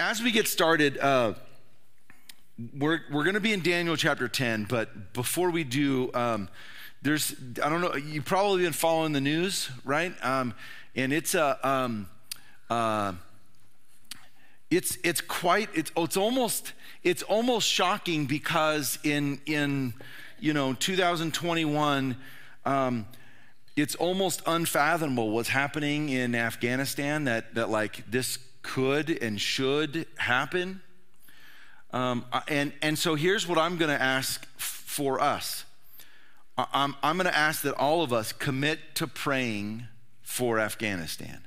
as we get started, uh, we're, we're going to be in Daniel chapter 10, but before we do, um, there's, I don't know, you've probably been following the news, right? Um, and it's a, um, uh, it's, it's quite, it's, it's almost, it's almost shocking because in, in, you know, 2021, um, it's almost unfathomable what's happening in Afghanistan that, that like this could and should happen. Um, and, and so here's what I'm going to ask for us I'm, I'm going to ask that all of us commit to praying for Afghanistan.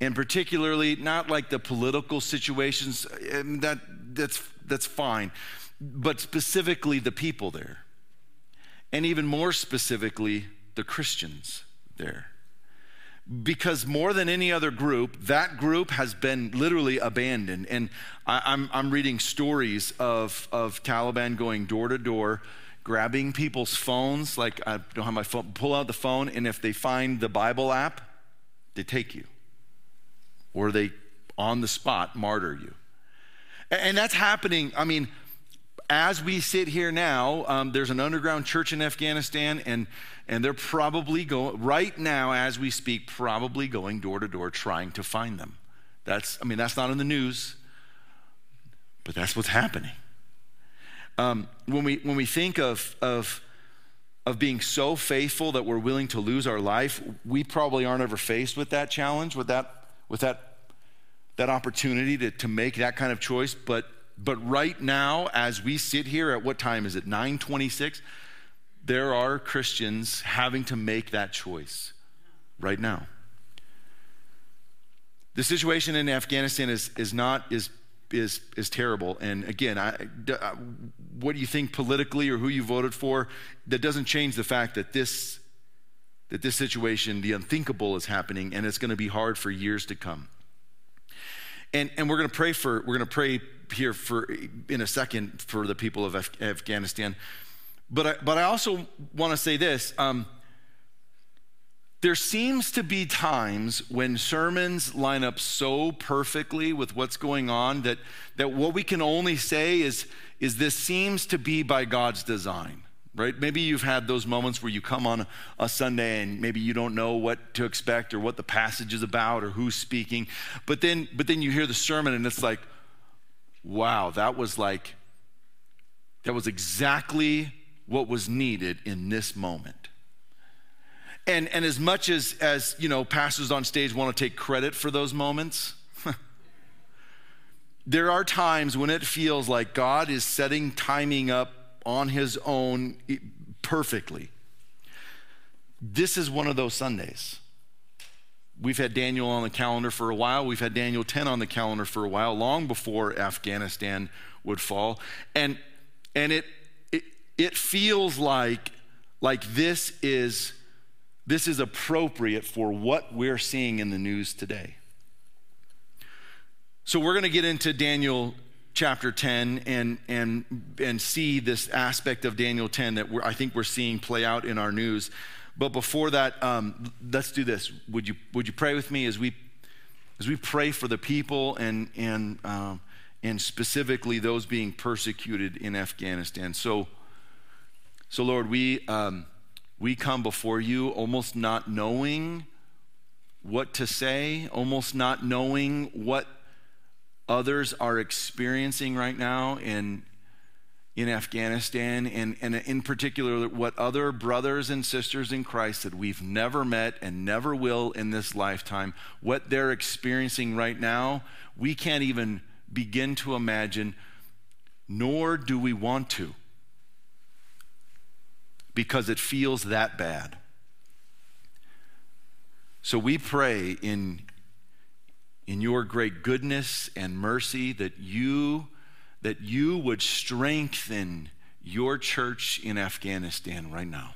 And particularly, not like the political situations, that, that's, that's fine, but specifically the people there. And even more specifically, the Christians there because more than any other group, that group has been literally abandoned. And I, am I'm, I'm reading stories of, of Taliban going door to door, grabbing people's phones, like I don't have my phone, pull out the phone, and if they find the Bible app, they take you. Or they, on the spot, martyr you. And that's happening, I mean, as we sit here now, um, there's an underground church in Afghanistan, and, and they're probably going, right now, as we speak, probably going door to door trying to find them. That's, I mean, that's not in the news, but that's what's happening. Um, when, we, when we think of, of, of being so faithful that we're willing to lose our life, we probably aren't ever faced with that challenge, with that, with that, that opportunity to, to make that kind of choice, but but right now, as we sit here at what time is it? 926? There are Christians having to make that choice right now. The situation in Afghanistan is, is not is is is terrible. And again, I, uh, what do you think politically or who you voted for? That doesn't change the fact that this that this situation, the unthinkable, is happening, and it's going to be hard for years to come. And and we're going to pray for we're going to pray here for in a second for the people of Af- Afghanistan. But I, but I also want to say this. Um, there seems to be times when sermons line up so perfectly with what's going on that, that what we can only say is, is this seems to be by God's design, right? Maybe you've had those moments where you come on a, Sunday and maybe you don't know what to expect or what the passage is about or who's speaking, but then, but then you hear the sermon and it's like, wow, that was like, that was exactly what was needed in this moment. And, and as much as, as, you know, pastors on stage want to take credit for those moments, there are times when it feels like God is setting timing up on his own perfectly. This is one of those Sundays. We've had Daniel on the calendar for a while. We've had Daniel 10 on the calendar for a while, long before Afghanistan would fall. And, and it, it, it feels like, like this, is, this is appropriate for what we're seeing in the news today. So we're going to get into Daniel chapter 10 and, and, and see this aspect of Daniel 10 that I think we're seeing play out in our news. But before that, um, let's do this. Would you, would you pray with me as we, as we pray for the people and, and, um, and specifically those being persecuted in Afghanistan? So, so Lord, we, um, we come before you almost not knowing what to say, almost not knowing what others are experiencing right now in, in Afghanistan, and, and in particular, what other brothers and sisters in Christ that we've never met and never will in this lifetime, what they're experiencing right now, we can't even begin to imagine, nor do we want to, because it feels that bad. So we pray in, in your great goodness and mercy that you that you would strengthen your church in Afghanistan right now.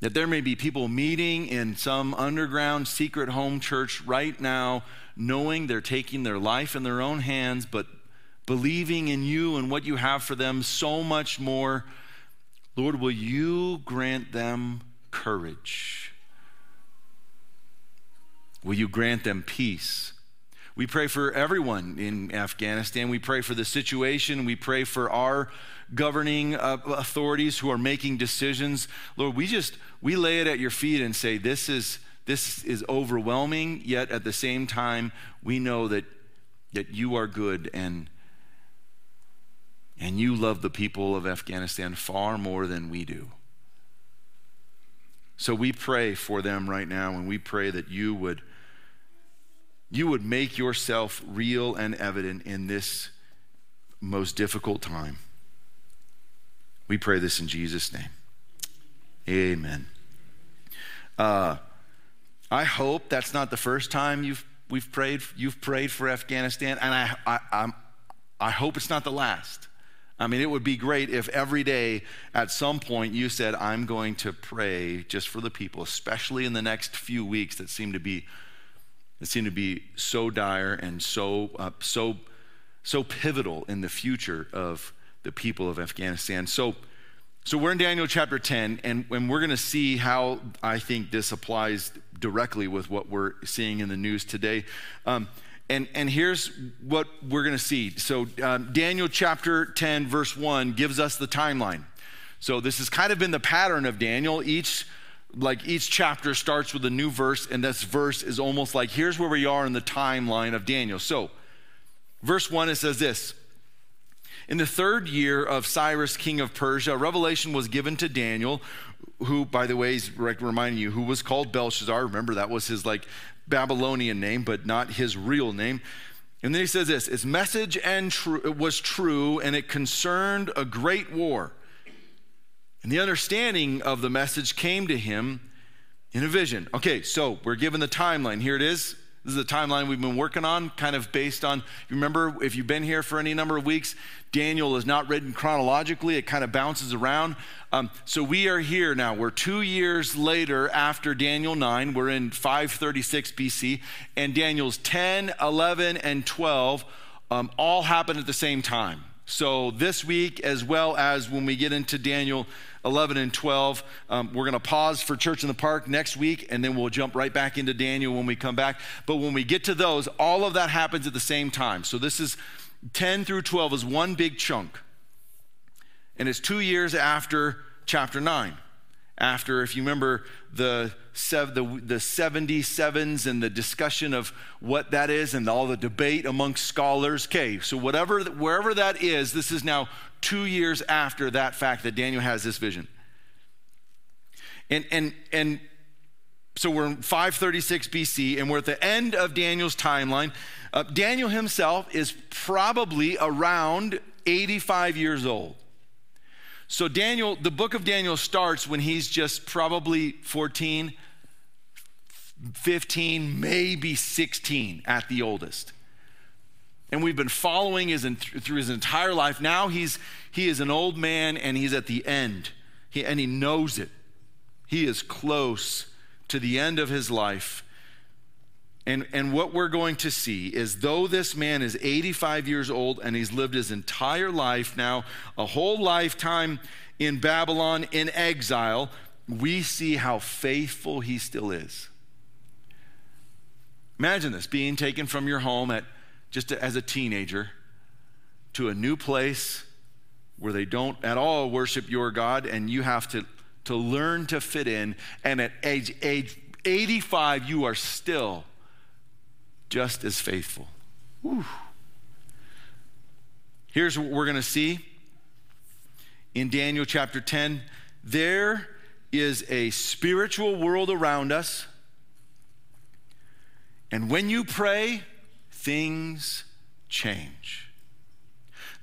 That there may be people meeting in some underground secret home church right now, knowing they're taking their life in their own hands, but believing in you and what you have for them so much more. Lord, will you grant them courage? Will you grant them peace? We pray for everyone in Afghanistan. We pray for the situation. We pray for our governing uh, authorities who are making decisions. Lord, we just we lay it at your feet and say this is this is overwhelming, yet at the same time we know that that you are good and and you love the people of Afghanistan far more than we do. So we pray for them right now, and we pray that you would, you would make yourself real and evident in this most difficult time. We pray this in Jesus' name. Amen. Uh, I hope that's not the first time you've we've prayed you've prayed for Afghanistan, and I I, I'm, I hope it's not the last. I mean, it would be great if every day at some point you said, I'm going to pray just for the people, especially in the next few weeks that seem to be that seem to be so dire and so uh, so so pivotal in the future of the people of Afghanistan. So so we're in Daniel chapter 10, and, and we're going to see how I think this applies directly with what we're seeing in the news today. Um, and, and here's what we're going to see. So, um, Daniel chapter 10, verse 1 gives us the timeline. So, this has kind of been the pattern of Daniel. Each like each chapter starts with a new verse, and this verse is almost like here's where we are in the timeline of Daniel. So, verse 1, it says this In the third year of Cyrus, king of Persia, revelation was given to Daniel, who, by the way, is reminding you, who was called Belshazzar. Remember, that was his like Babylonian name, but not his real name. And then he says this His message and tr- was true, and it concerned a great war. And the understanding of the message came to him in a vision. Okay, so we're given the timeline. Here it is. This is the timeline we've been working on, kind of based on, remember, if you've been here for any number of weeks, Daniel is not written chronologically, it kind of bounces around. Um, so we are here now. We're two years later after Daniel 9. We're in 536 BC, and Daniel's 10, 11, and 12 um, all happen at the same time. So this week, as well as when we get into Daniel 11 and 12. Um, we're going to pause for Church in the Park next week, and then we'll jump right back into Daniel when we come back. But when we get to those, all of that happens at the same time. So this is 10 through 12 is one big chunk. And it's two years after chapter 9 after, if you remember the, the, the 77s and the discussion of what that is and all the debate amongst scholars. Okay, so whatever, wherever that is, this is now two years after that fact that Daniel has this vision. And, and, and so we're in 536 BC, and we're at the end of Daniel's timeline. Uh, Daniel himself is probably around 85 years old. So, Daniel, the book of Daniel starts when he's just probably 14, 15, maybe 16 at the oldest. And we've been following his through his entire life. Now he's he is an old man and he's at the end. He, and he knows it. He is close to the end of his life. And, and what we're going to see is though this man is 85 years old and he's lived his entire life now, a whole lifetime in Babylon in exile, we see how faithful he still is. Imagine this being taken from your home at just as a teenager to a new place where they don't at all worship your God and you have to, to learn to fit in. And at age, age 85, you are still just as faithful. Whew. Here's what we're going to see in Daniel chapter 10 there is a spiritual world around us. And when you pray, things change.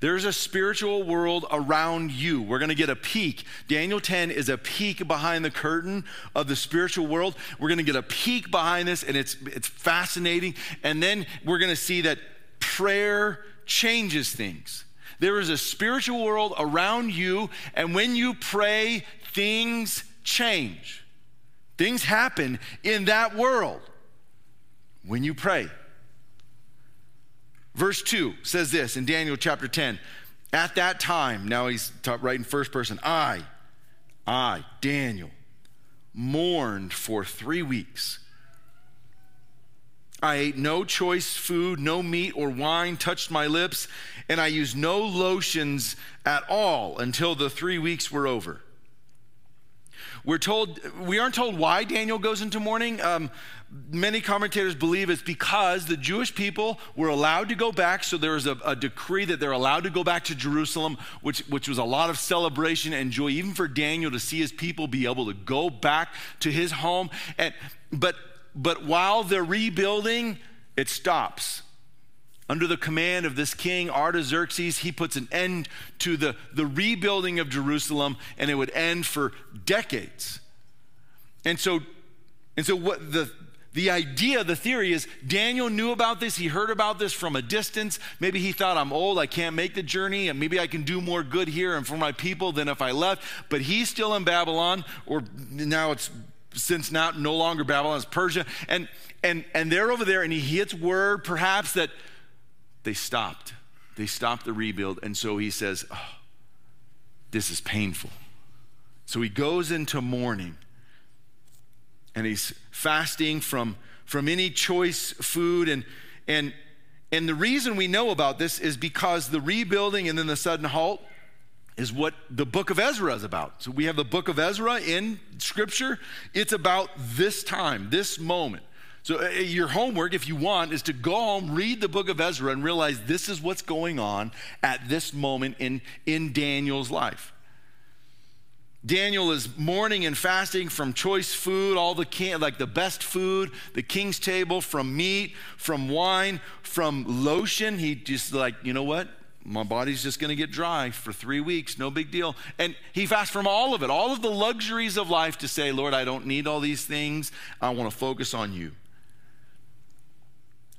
There's a spiritual world around you. We're going to get a peek. Daniel 10 is a peek behind the curtain of the spiritual world. We're going to get a peek behind this, and it's, it's fascinating. And then we're going to see that prayer changes things. There is a spiritual world around you, and when you pray, things change. Things happen in that world when you pray. Verse 2 says this in Daniel chapter 10. At that time, now he's writing first person, I, I, Daniel, mourned for three weeks. I ate no choice food, no meat or wine touched my lips, and I used no lotions at all until the three weeks were over. We're told, we aren't told why Daniel goes into mourning. Um, many commentators believe it's because the Jewish people were allowed to go back. So there was a, a, decree that they're allowed to go back to Jerusalem, which, which was a lot of celebration and joy, even for Daniel to see his people be able to go back to his home. And, but but while they're rebuilding, it stops. Under the command of this king, Artaxerxes, he puts an end to the, the rebuilding of Jerusalem, and it would end for decades. And so, and so what the the idea, the theory is Daniel knew about this. He heard about this from a distance. Maybe he thought, I'm old, I can't make the journey, and maybe I can do more good here and for my people than if I left. But he's still in Babylon, or now it's since now no longer Babylon, it's Persia. And, and, and they're over there, and he gets word perhaps that they stopped. They stopped the rebuild. And so he says, oh, This is painful. So he goes into mourning and he's fasting from, from any choice food. And, and, and the reason we know about this is because the rebuilding and then the sudden halt is what the book of Ezra is about. So we have the book of Ezra in scripture. It's about this time, this moment. So uh, your homework, if you want, is to go home, read the book of Ezra, and realize this is what's going on at this moment in, in Daniel's life. Daniel is mourning and fasting from choice food, all the like the best food, the king's table, from meat, from wine, from lotion. He just like, you know what? my body's just going to get dry for three weeks, no big deal. And he fasts from all of it, all of the luxuries of life to say, Lord, I don't need all these things. I want to focus on you.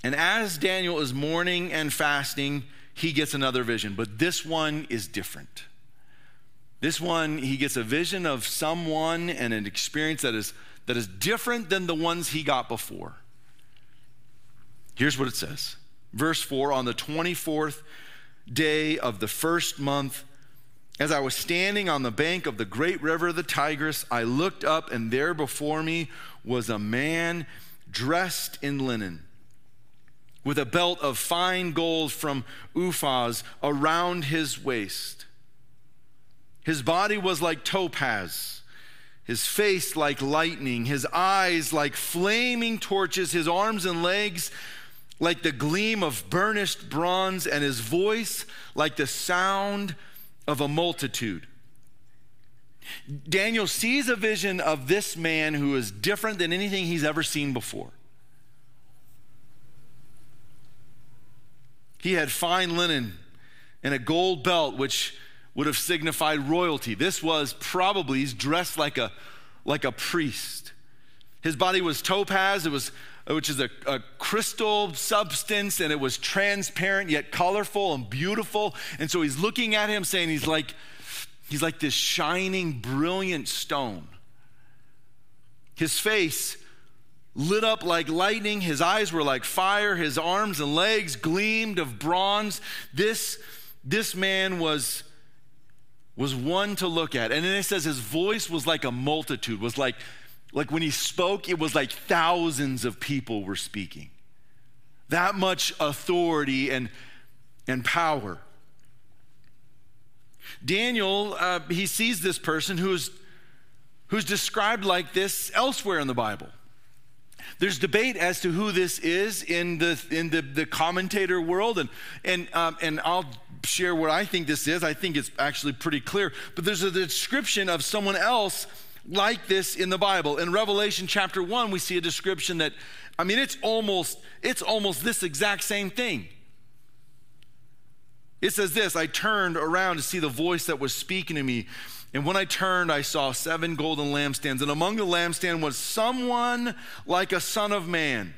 And as Daniel is mourning and fasting, he gets another vision, but this one is different. This one, he gets a vision of someone and an experience that is, that is different than the ones he got before. Here's what it says. Verse 4 On the 24th day of the first month, as I was standing on the bank of the great river, the Tigris, I looked up, and there before me was a man dressed in linen, with a belt of fine gold from Uphaz around his waist. His body was like topaz, his face like lightning, his eyes like flaming torches, his arms and legs like the gleam of burnished bronze, and his voice like the sound of a multitude. Daniel sees a vision of this man who is different than anything he's ever seen before. He had fine linen and a gold belt, which would have signified royalty. This was probably, he's dressed like a, like a priest. His body was topaz, it was which is a, a, crystal substance, and it was transparent yet colorful and beautiful. And so he's looking at him, saying he's like, he's like this shining, brilliant stone. His face lit up like lightning, his eyes were like fire, his arms and legs gleamed of bronze. This, this man was was one to look at. And then it says his voice was like a multitude, was like like when he spoke, it was like thousands of people were speaking. That much authority and, and power. Daniel, uh, he sees this person who's, who's described like this elsewhere in the Bible. There's debate as to who this is in the, in the, the commentator world, and, and, um, and I'll share what I think this is. I think it's actually pretty clear. But there's a description of someone else like this in the Bible. In Revelation chapter 1, we see a description that, I mean, it's almost, it's almost this exact same thing. It says this I turned around to see the voice that was speaking to me. And when I turned, I saw seven golden lampstands. And among the lampstands was someone like a son of man,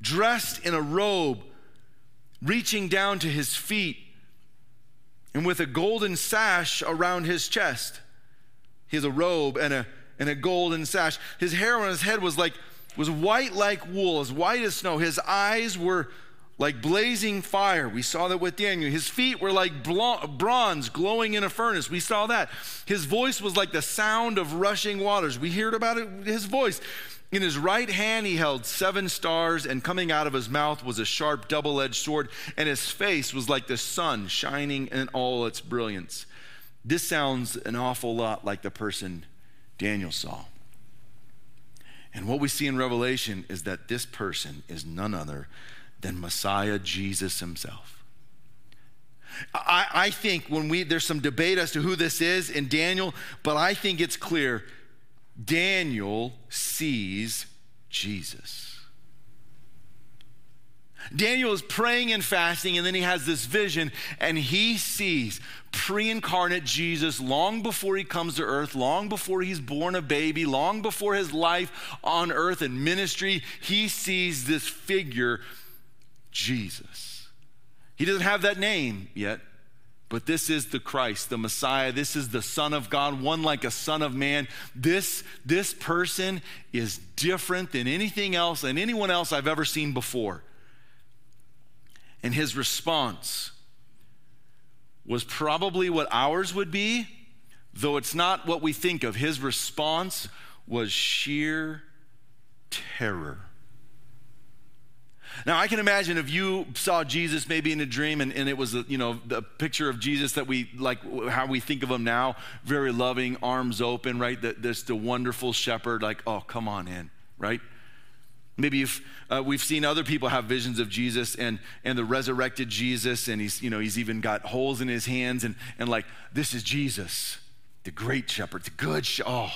dressed in a robe, reaching down to his feet, and with a golden sash around his chest. He has a robe and a, and a golden sash. His hair on his head was like was white like wool, as white as snow. His eyes were like blazing fire. We saw that with Daniel. His feet were like bronze glowing in a furnace. We saw that. His voice was like the sound of rushing waters. We heard about it, his voice. In his right hand, he held seven stars, and coming out of his mouth was a sharp, double edged sword, and his face was like the sun shining in all its brilliance. This sounds an awful lot like the person Daniel saw. And what we see in Revelation is that this person is none other than Messiah Jesus himself. I, I, think when we, there's some debate as to who this is in Daniel, but I think it's clear Daniel sees Jesus. Daniel is praying and fasting, and then he has this vision, and he sees pre incarnate Jesus long before he comes to earth, long before he's born a baby, long before his life on earth and ministry. He sees this figure, Jesus. He doesn't have that name yet, but this is the Christ, the Messiah. This is the Son of God, one like a Son of Man. This, this person is different than anything else and anyone else I've ever seen before. And his response was probably what ours would be, though it's not what we think of. His response was sheer terror. Now, I can imagine if you saw Jesus maybe in a dream and, and it was, you know, the picture of Jesus that we, like how we think of him now, very loving, arms open, right? That this the wonderful shepherd, like, oh, come on in, right? Maybe if uh, we've seen other people have visions of Jesus and, and the resurrected Jesus, and he's, you know, he's even got holes in his hands, and, and like, this is Jesus, the great shepherd, the good shepherd. Oh.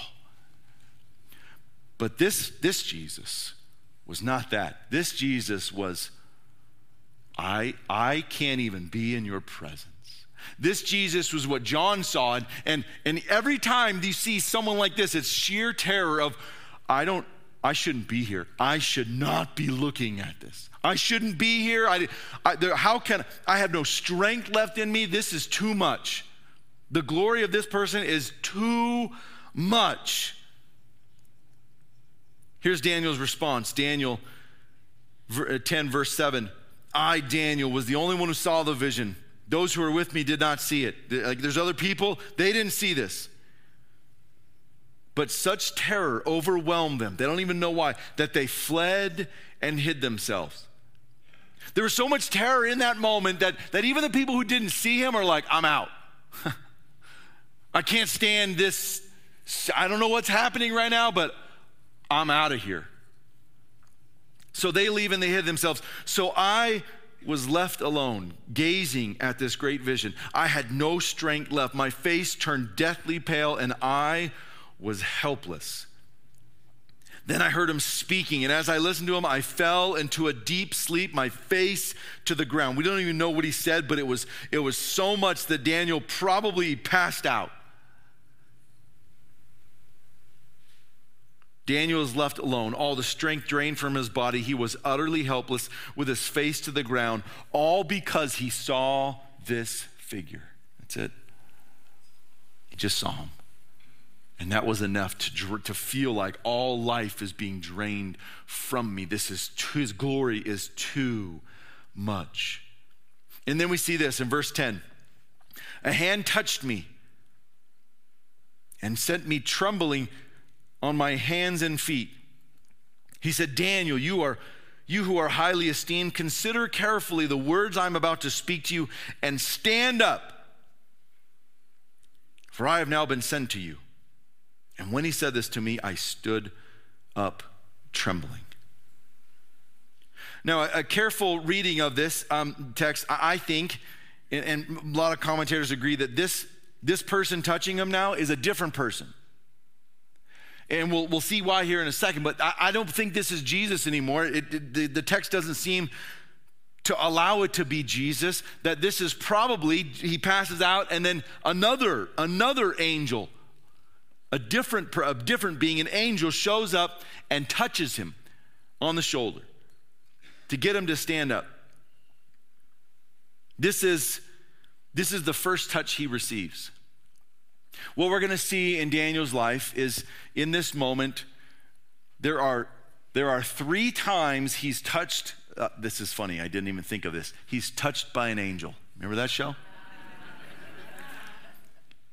But this, this Jesus was not that. This Jesus was, I, I can't even be in your presence. This Jesus was what John saw, and, and, and every time you see someone like this, it's sheer terror of, I don't, I shouldn't be here. I should not be looking at this. I shouldn't be here. I, I there, how can I have no strength left in me? This is too much. The glory of this person is too much. Here's Daniel's response Daniel uh, 10, verse 7. I, Daniel, was the only one who saw the vision. Those who were with me did not see it. Like there's other people, they didn't see this. But such terror overwhelmed them, they don't even know why, that they fled and hid themselves. There was so much terror in that moment that, that even the people who didn't see him are like, I'm out. I can't stand this. I don't know what's happening right now, but I'm out of here. So they leave and they hid themselves. So I was left alone, gazing at this great vision. I had no strength left. My face turned deathly pale, and I was helpless. Then I heard him speaking, and as I listened to him, I fell into a deep sleep, my face to the ground. We don't even know what he said, but it was, it was so much that Daniel probably passed out. Daniel is left alone, all the strength drained from his body. He was utterly helpless with his face to the ground, all because he saw this figure. That's it. He just saw him. And that was enough to, to feel like all life is being drained from me. This is too, his glory is too much. And then we see this in verse 10 A hand touched me and sent me trembling on my hands and feet. He said, Daniel, you are. You who are highly esteemed, consider carefully the words I'm about to speak to you and stand up, for I have now been sent to you. And when he said this to me, I stood up trembling. Now, a, careful reading of this um, text, I think, and, and, a lot of commentators agree that this, this person touching him now is a different person. And we'll, we'll see why here in a second, but I, I don't think this is Jesus anymore. It, it, the, the text doesn't seem to allow it to be Jesus, that this is probably, he passes out, and then another, another angel a different, a different being, an angel, shows up and touches him on the shoulder to get him to stand up. This is, this is the first touch he receives. What we're going to see in Daniel's life is in this moment, there are, there are three times he's touched uh, this is funny, I didn't even think of this. He's touched by an angel. Remember that show?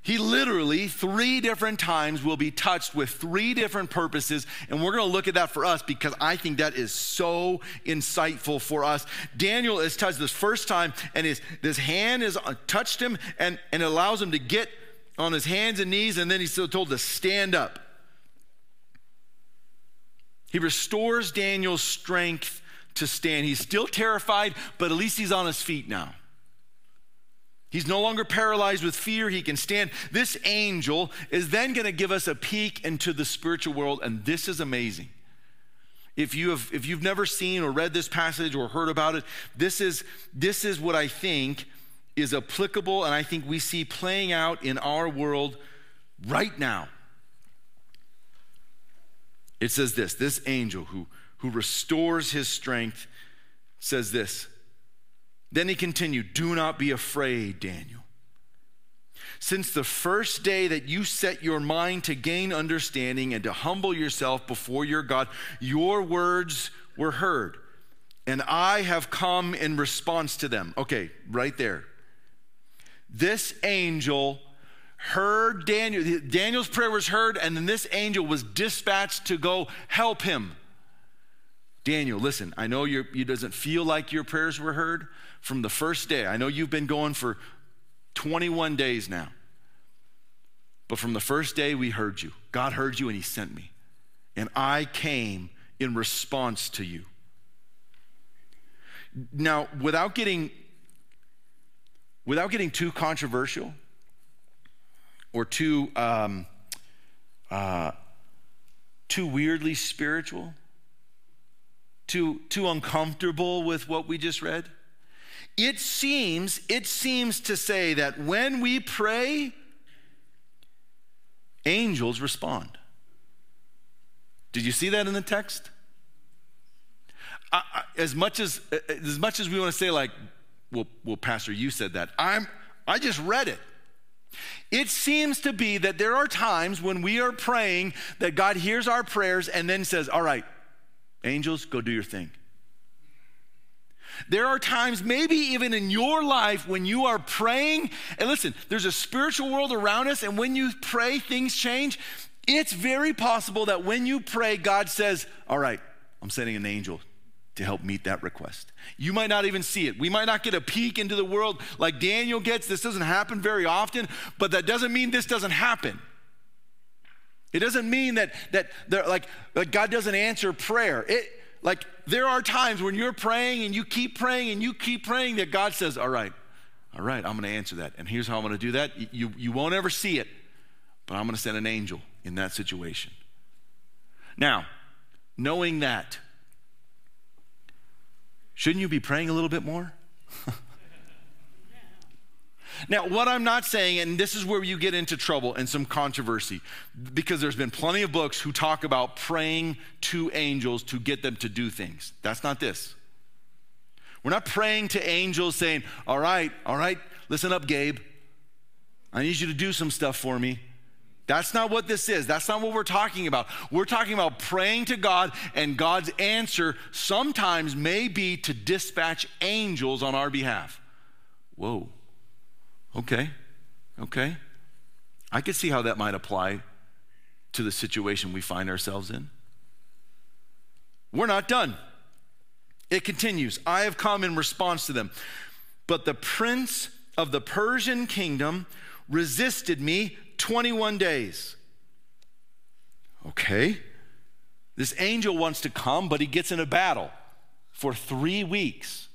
He literally, three different times, will be touched with three different purposes. And we're going to look at that for us because I think that is so insightful for us. Daniel is touched this first time, and his this hand is uh, touched him, and, and allows him to get on his hands and knees, and then he's told to stand up. He restores Daniel's strength to stand. He's still terrified, but at least he's on his feet now. He's no longer paralyzed with fear. He can stand. This angel is then going to give us a peek into the spiritual world, and this is amazing. If you have if you've never seen or read this passage or heard about it, this is this is what I think is applicable and I think we see playing out in our world right now. It says this, this angel who who restores his strength says this. Then he continued, Do not be afraid, Daniel. Since the first day that you set your mind to gain understanding and to humble yourself before your God, your words were heard, and I have come in response to them. Okay, right there. This angel heard Daniel. Daniel's prayer was heard, and then this angel was dispatched to go help him. Daniel, listen, I know you it doesn't feel like your prayers were heard, from the first day. I know you've been going for 21 days now. But from the first day we heard you, God heard you and He sent me. And I came in response to you. Now, without getting without getting too controversial or too um, uh, too weirdly spiritual, too too uncomfortable with what we just read, it seems, it seems to say that when we pray, angels respond. Did you see that in the text? I, I, as much as as much as we want to say like, well, well, Pastor, you said that. I'm I just read it. It seems to be that there are times when we are praying that God hears our prayers and then says, "All right, angels, go do your thing." There are times, maybe even in your life, when you are praying, and listen, there's a spiritual world around us, and when you pray, things change. It's very possible that when you pray, God says, All right, I'm sending an angel to help meet that request. You might not even see it. We might not get a peek into the world like Daniel gets. This doesn't happen very often, but that doesn't mean this doesn't happen. It doesn't mean that that like, like God doesn't answer prayer. It like there are times when you're praying and you keep praying and you keep praying that God says, All right, all right, I'm going to answer that. And here's how I'm going to do that. You, you won't ever see it, but I'm going to send an angel in that situation. Now, knowing that, shouldn't you be praying a little bit more? Now, what I'm not saying, and this is where you get into trouble and some controversy, because there's been plenty of books who talk about praying to angels to get them to do things. That's not this. We're not praying to angels saying, All right, all right, listen up, Gabe. I need you to do some stuff for me. That's not what this is. That's not what we're talking about. We're talking about praying to God, and God's answer sometimes may be to dispatch angels on our behalf. Whoa. Okay, okay. I could see how that might apply to the situation we find ourselves in. We're not done. It continues I have come in response to them. But the prince of the Persian kingdom resisted me 21 days. Okay. This angel wants to come, but he gets in a battle for three weeks.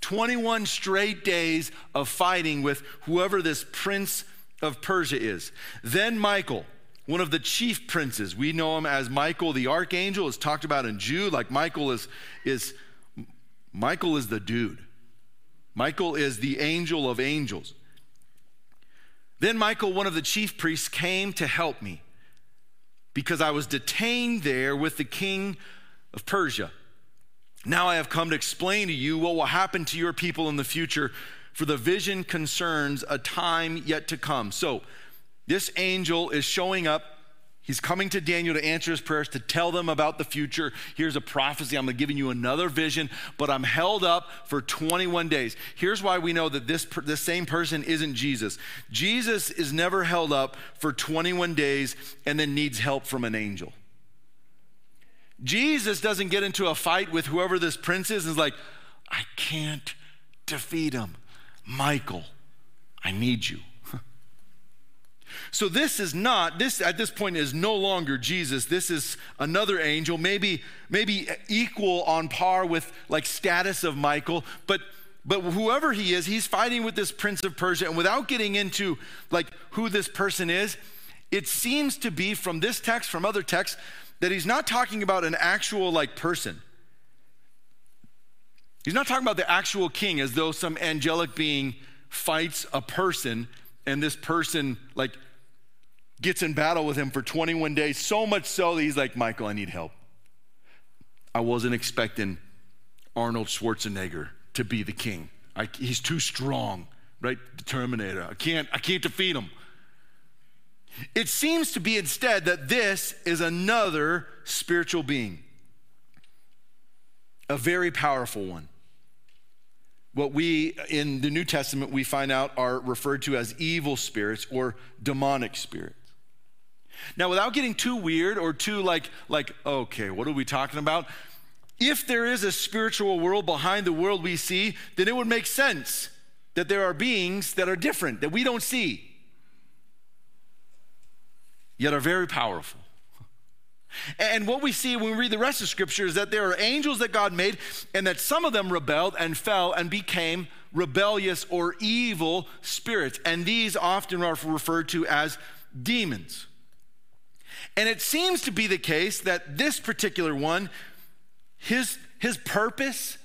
21 straight days of fighting with whoever this prince of Persia is. Then Michael, one of the chief princes, we know him as Michael the archangel, is talked about in Jude. Like Michael is, is Michael is the dude. Michael is the angel of angels. Then Michael, one of the chief priests, came to help me because I was detained there with the king of Persia. Now I have come to explain to you what will happen to your people in the future, for the vision concerns a time yet to come. So, this angel is showing up He's coming to Daniel to answer his prayers, to tell them about the future. Here's a prophecy. I'm giving you another vision, but I'm held up for 21 days. Here's why we know that this, this same person isn't Jesus. Jesus is never held up for 21 days and then needs help from an angel. Jesus doesn't get into a fight with whoever this prince is and is like, I can't defeat him. Michael, I need you. So this is not this at this point is no longer Jesus. This is another angel, maybe maybe equal on par with like status of Michael, but but whoever he is, he's fighting with this prince of Persia and without getting into like who this person is, it seems to be from this text from other texts that he's not talking about an actual like person. He's not talking about the actual king as though some angelic being fights a person and this person like gets in battle with him for 21 days, so much so that he's like, Michael, I need help. I wasn't expecting Arnold Schwarzenegger to be the king. I, he's too strong, right? The Terminator. I can't, I can't defeat him. It seems to be instead that this is another spiritual being, a very powerful one. What we in the New Testament we find out are referred to as evil spirits or demonic spirits. Now, without getting too weird or too like, like, okay, what are we talking about? If there is a spiritual world behind the world we see, then it would make sense that there are beings that are different, that we don't see, yet are very powerful. And what we see when we read the rest of Scripture is that there are angels that God made, and that some of them rebelled and fell and became rebellious or evil spirits. And these often are referred to as demons. And it seems to be the case that this particular one, his, his purpose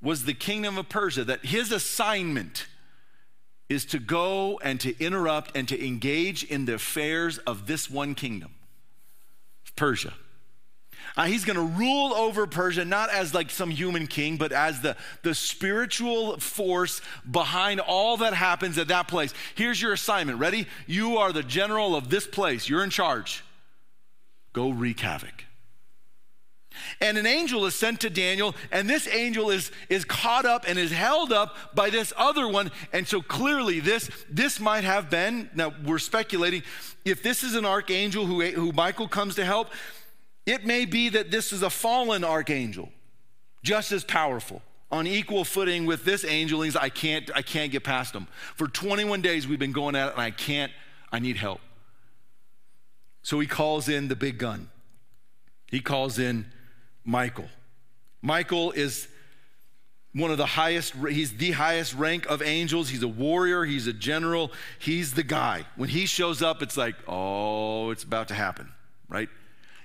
was the kingdom of Persia, that his assignment is to go and to interrupt and to engage in the affairs of this one kingdom, Persia. Uh, he's going to rule over Persia, not as like some human king, but as the, the spiritual force behind all that happens at that place. Here's your assignment. Ready? You are the general of this place, you're in charge. Go wreak havoc. And an angel is sent to Daniel, and this angel is, is caught up and is held up by this other one. And so clearly, this, this might have been, now we're speculating, if this is an archangel who, who Michael comes to help, it may be that this is a fallen archangel, just as powerful, on equal footing with this angel. He's, I can't, I can't get past him. For 21 days we've been going at it, and I can't, I need help. So he calls in the big gun. He calls in Michael. Michael is one of the highest, he's the highest rank of angels. He's a warrior, he's a general, he's the guy. When he shows up, it's like, oh, it's about to happen, right?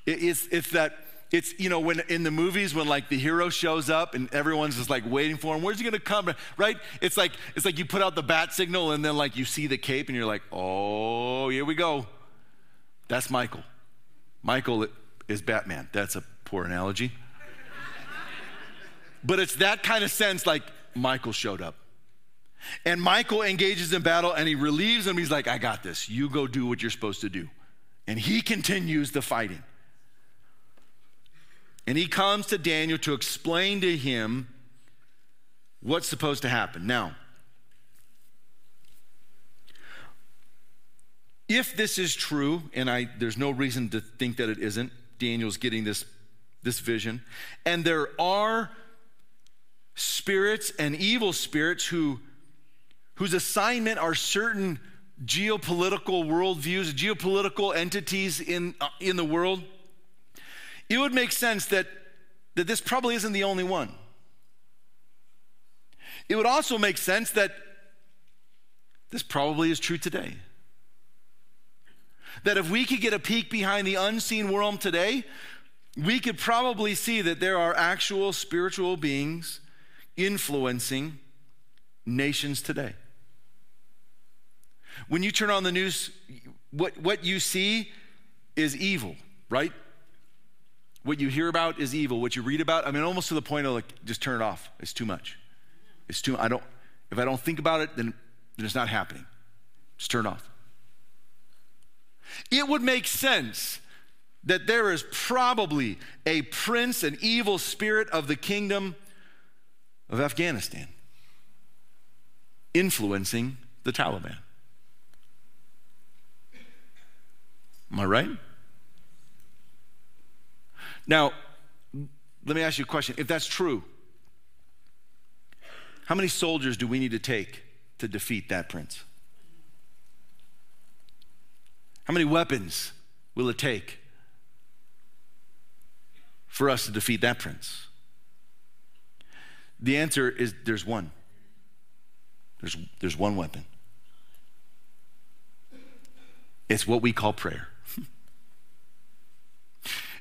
It's, it's that, it's, you know, when in the movies, when like the hero shows up and everyone's just like waiting for him, where's he gonna come, right? It's like, it's like you put out the bat signal and then like you see the cape and you're like, oh, here we go. That's Michael. Michael is Batman. That's a poor analogy. but it's that kind of sense like Michael showed up. And Michael engages in battle and he relieves him. He's like, I got this. You go do what you're supposed to do. And he continues the fighting. And he comes to Daniel to explain to him what's supposed to happen. Now, if this is true, and I, there's no reason to think that it isn't, Daniel's getting this, this vision, and there are spirits and evil spirits who, whose assignment are certain geopolitical worldviews, geopolitical entities in, uh, in the world it would make sense that, that this probably isn't the only one. It would also make sense that this probably is true today. That if we could get a peek behind the unseen world today, we could probably see that there are actual spiritual beings influencing nations today. When you turn on the news, what, what you see is evil, right? What you hear about is evil. What you read about, I mean, almost to the point of like, just turn it off. It's too much. It's too, I don't, if I don't think about it, then, then it's not happening. Just turn it off. it would make sense that there is probably a prince, an evil spirit of the kingdom of Afghanistan influencing the Taliban. Am I right? Now, let me ask you a question. If that's true, how many soldiers do we need to take to defeat that prince? How many weapons will it take for us to defeat that prince? The answer is there's one. There's, there's one weapon. It's what we call prayer.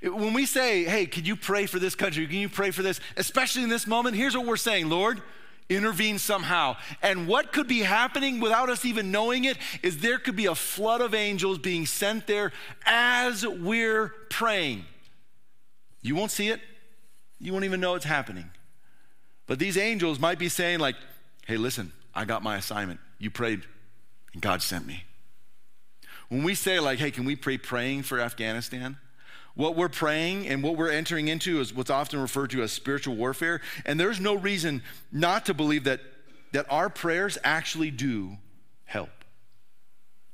when we say, hey, could you pray for this country? Can you pray for this? Especially in this moment, here's what we're saying Lord, intervene somehow. And what could be happening without us even knowing it is there could be a flood of angels being sent there as we're praying. You won't see it, you won't even know it's happening. But these angels might be saying, like, hey, listen, I got my assignment. You prayed, and God sent me. When we say, like, hey, can we pray praying for Afghanistan? What we're praying and what we're entering into is what's often referred to as spiritual warfare. And there's no reason not to believe that, that our prayers actually do help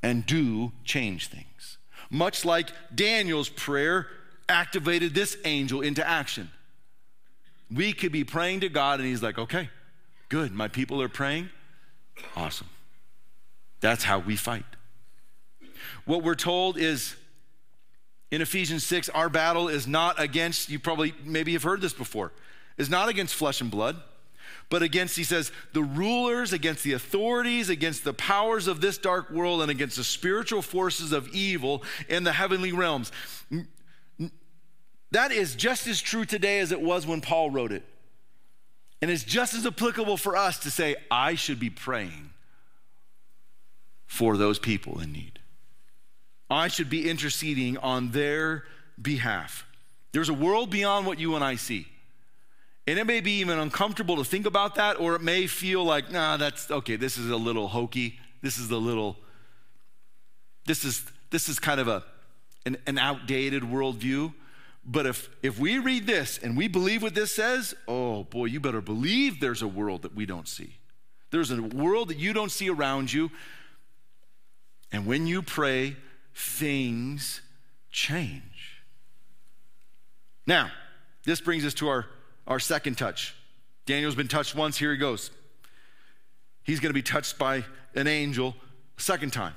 and do change things. Much like Daniel's prayer activated this angel into action. We could be praying to God, and He's like, okay, good. My people are praying. Awesome. That's how we fight. What we're told is in Ephesians 6, our battle is not against, you probably maybe have heard this before, is not against flesh and blood, but against, he says, the rulers, against the authorities, against the powers of this dark world, and against the spiritual forces of evil in the heavenly realms. That is just as true today as it was when Paul wrote it. And it's just as applicable for us to say, I should be praying for those people in need. I should be interceding on their behalf. There's a world beyond what you and I see. And it may be even uncomfortable to think about that, or it may feel like, nah, that's okay, this is a little hokey. This is a little, this is this is kind of a an, an outdated worldview. But if, if we read this and we believe what this says, oh boy, you better believe there's a world that we don't see. There's a world that you don't see around you. And when you pray, things change. Now, this brings us to our, our second touch. Daniel's been touched once, here he goes. He's going to be touched by an angel second time.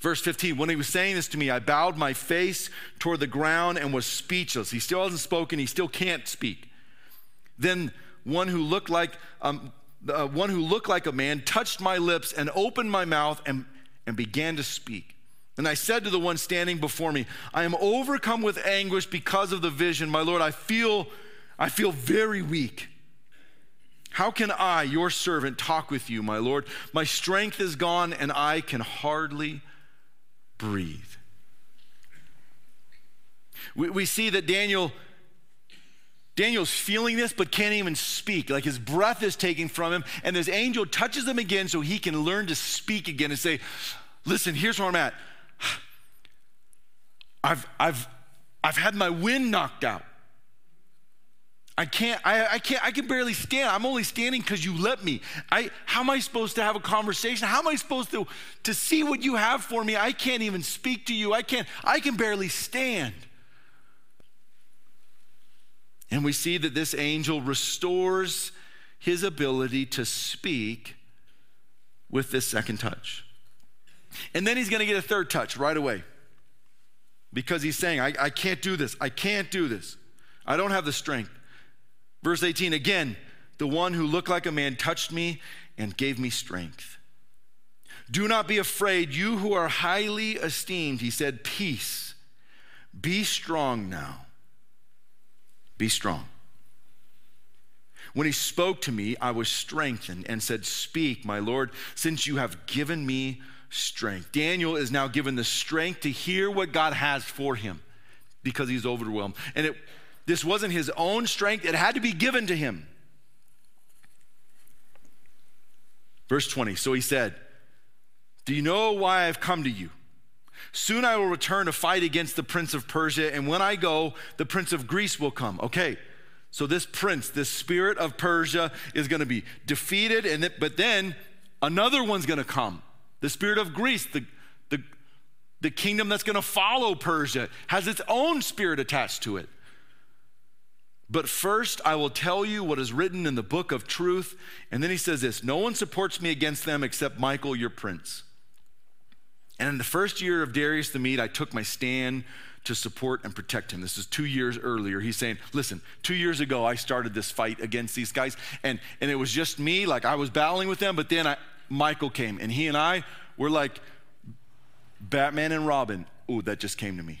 Verse 15, when he was saying this to me, I bowed my face toward the ground and was speechless. He still hasn't spoken, he still can't speak. Then one who looked like um, uh, one who looked like a man touched my lips and opened my mouth and, and began to speak. And I said to the one standing before me, I am overcome with anguish because of the vision. My Lord, I feel I feel very weak. How can I, your servant, talk with you, my Lord? My strength is gone and I can hardly breathe. We, we see that Daniel. Daniel's feeling this but can't even speak. Like his breath is taken from him, and this angel touches him again so he can learn to speak again and say, Listen, here's where I'm at. I've, I've, I've had my wind knocked out. I can't, I, I can't, I can barely stand. I'm only standing because you let me. I, how am I supposed to have a conversation? How am I supposed to, to see what you have for me? I can't even speak to you. I can't, I can barely stand. And we see that this angel restores his ability to speak with this second touch. And then he's going to get a third touch right away because he's saying, I, I can't do this. I can't do this. I don't have the strength. Verse 18 again, the one who looked like a man touched me and gave me strength. Do not be afraid, you who are highly esteemed. He said, Peace. Be strong now. Be strong. When he spoke to me, I was strengthened and said, Speak, my Lord, since you have given me strength. Daniel is now given the strength to hear what God has for him because he's overwhelmed. And it this wasn't his own strength, it had to be given to him. Verse 20 So he said, Do you know why I've come to you? Soon I will return to fight against the prince of Persia, and when I go, the prince of Greece will come. Okay, so this prince, this spirit of Persia, is going to be defeated, and th- but then another one's going to come. The spirit of Greece, the, the, the kingdom that's going to follow Persia, has its own spirit attached to it. But first, I will tell you what is written in the book of truth. And then he says this No one supports me against them except Michael, your prince. And in the first year of Darius the Mede, I took my stand to support and protect him. This is two years earlier. He's saying, listen, two years ago, I started this fight against these guys, and, and it was just me, like I was battling with them, but then I, Michael came, and he and I were like Batman and Robin. Ooh, that just came to me.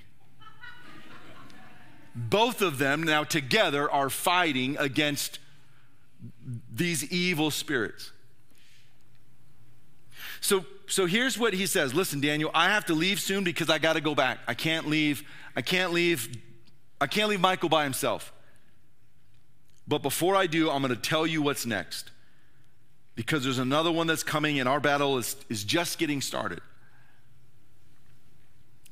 Both of them now together are fighting against these evil spirits. So, so here's what he says Listen, Daniel, I have to leave soon because I got to go back. I can't leave. I can't leave. I can't leave Michael by himself. But before I do, I'm going to tell you what's next. Because there's another one that's coming, and our battle is, is just getting started.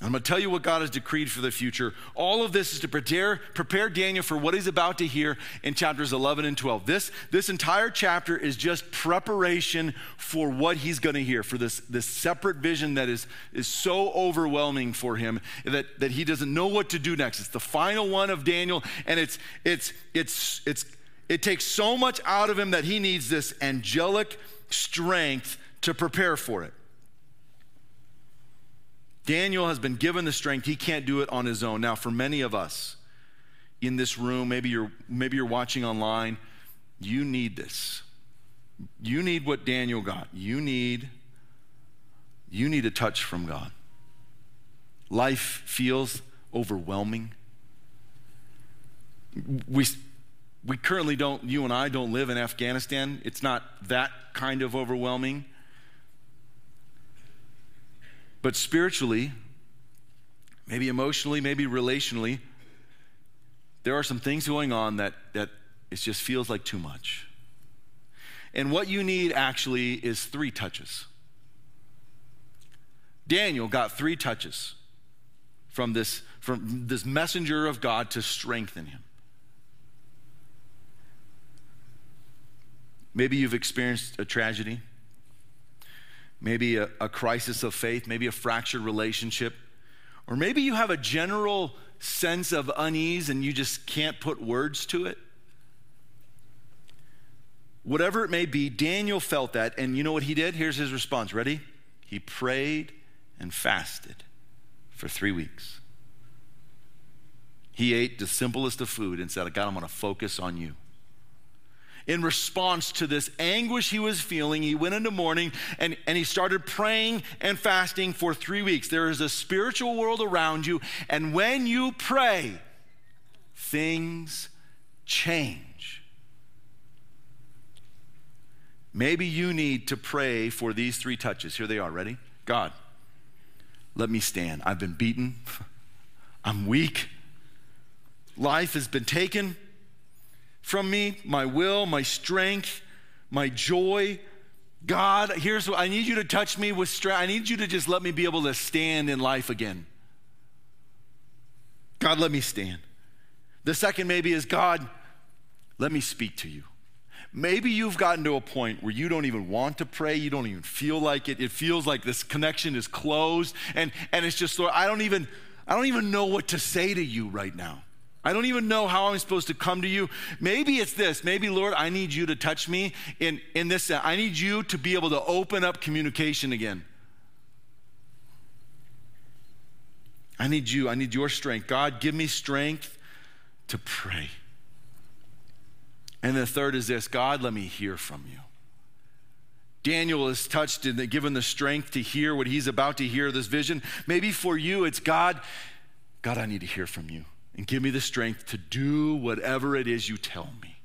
I'm going to tell you what God has decreed for the future. All of this is to prepare, prepare Daniel for what he's about to hear in chapters 11 and 12. This, this entire chapter is just preparation for what he's going to hear, for this, this separate vision that is, is so overwhelming for him that, that he doesn't know what to do next. It's the final one of Daniel, and it's, it's, it's, it's, it takes so much out of him that he needs this angelic strength to prepare for it. Daniel has been given the strength. He can't do it on his own. Now, for many of us in this room, maybe you're, maybe you're watching online, you need this. You need what Daniel got. You need, you need a touch from God. Life feels overwhelming. We, we currently don't, you and I don't live in Afghanistan. It's not that kind of overwhelming. But spiritually, maybe emotionally, maybe relationally, there are some things going on that, that it just feels like too much. And what you need actually is three touches. Daniel got three touches from this, from this messenger of God to strengthen him. Maybe you've experienced a tragedy maybe a, a crisis of faith, maybe a fractured relationship, or maybe you have a general sense of unease and you just can't put words to it. Whatever it may be, Daniel felt that, and you know what he did? Here's his response. Ready? He prayed and fasted for three weeks. He ate the simplest of food and said, God, I'm going to focus on you in response to this anguish he was feeling, he went into mourning and, and he started praying and fasting for three weeks. There is a spiritual world around you, and when you pray, things change. Maybe you need to pray for these three touches. Here they are. Ready? God, let me stand. I've been beaten. I'm weak. Life has been taken from me my will, my strength, my joy. God, here's what I need you to touch me with strength. I need you to just let me be able to stand in life again. God, let me stand. The second maybe is God, let me speak to you. Maybe you've gotten to a point where you don't even want to pray, you don't even feel like it. It feels like this connection is closed and and it's just Lord, I don't even I don't even know what to say to you right now. I don't even know how I'm supposed to come to you. Maybe it's this. Maybe, Lord, I need you to touch me in, in this. I need you to be able to open up communication again. I need you. I need your strength. God, give me strength to pray. And the third is this God, let me hear from you. Daniel is touched and given the strength to hear what he's about to hear, this vision. Maybe for you, it's God, God, I need to hear from you and give me the strength to do whatever it is you tell me.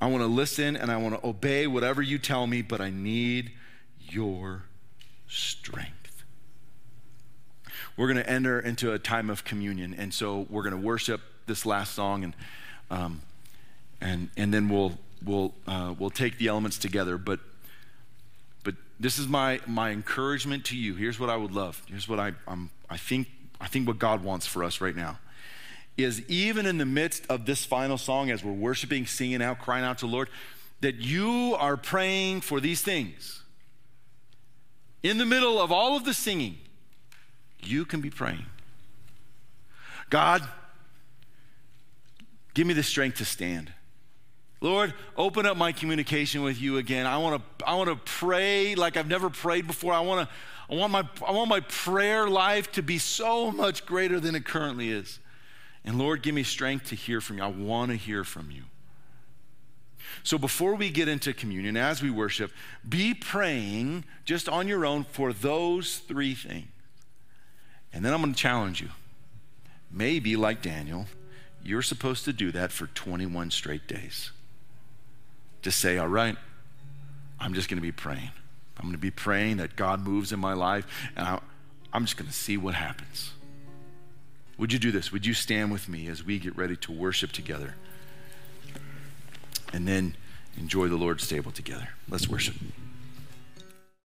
I want to listen and I want to obey whatever you tell me, but I need your strength. We're going to enter into a time of communion, and so we're going to worship this last song, and um, and and then we'll we'll uh, we'll take the elements together. But this is my, my encouragement to you. Here's what I would love. Here's what I, I'm, I, think, I think what God wants for us right now is even in the midst of this final song, as we're worshiping, singing out, crying out to the Lord, that you are praying for these things. In the middle of all of the singing, you can be praying. God, give me the strength to stand. Lord, open up my communication with you again. I want to I want to pray like I've never prayed before. I want to I want my I want my prayer life to be so much greater than it currently is. And Lord, give me strength to hear from you. I want to hear from you. So before we get into communion, as we worship, be praying just on your own for those three things. And then I'm going to challenge you. Maybe, like Daniel, you're supposed to do that for 21 straight days. To say, all right, I'm just going to be praying. I'm going to be praying that God moves in my life, and I, I'm just going to see what happens. Would you do this? Would you stand with me as we get ready to worship together? And then enjoy the Lord's table together. Let's worship.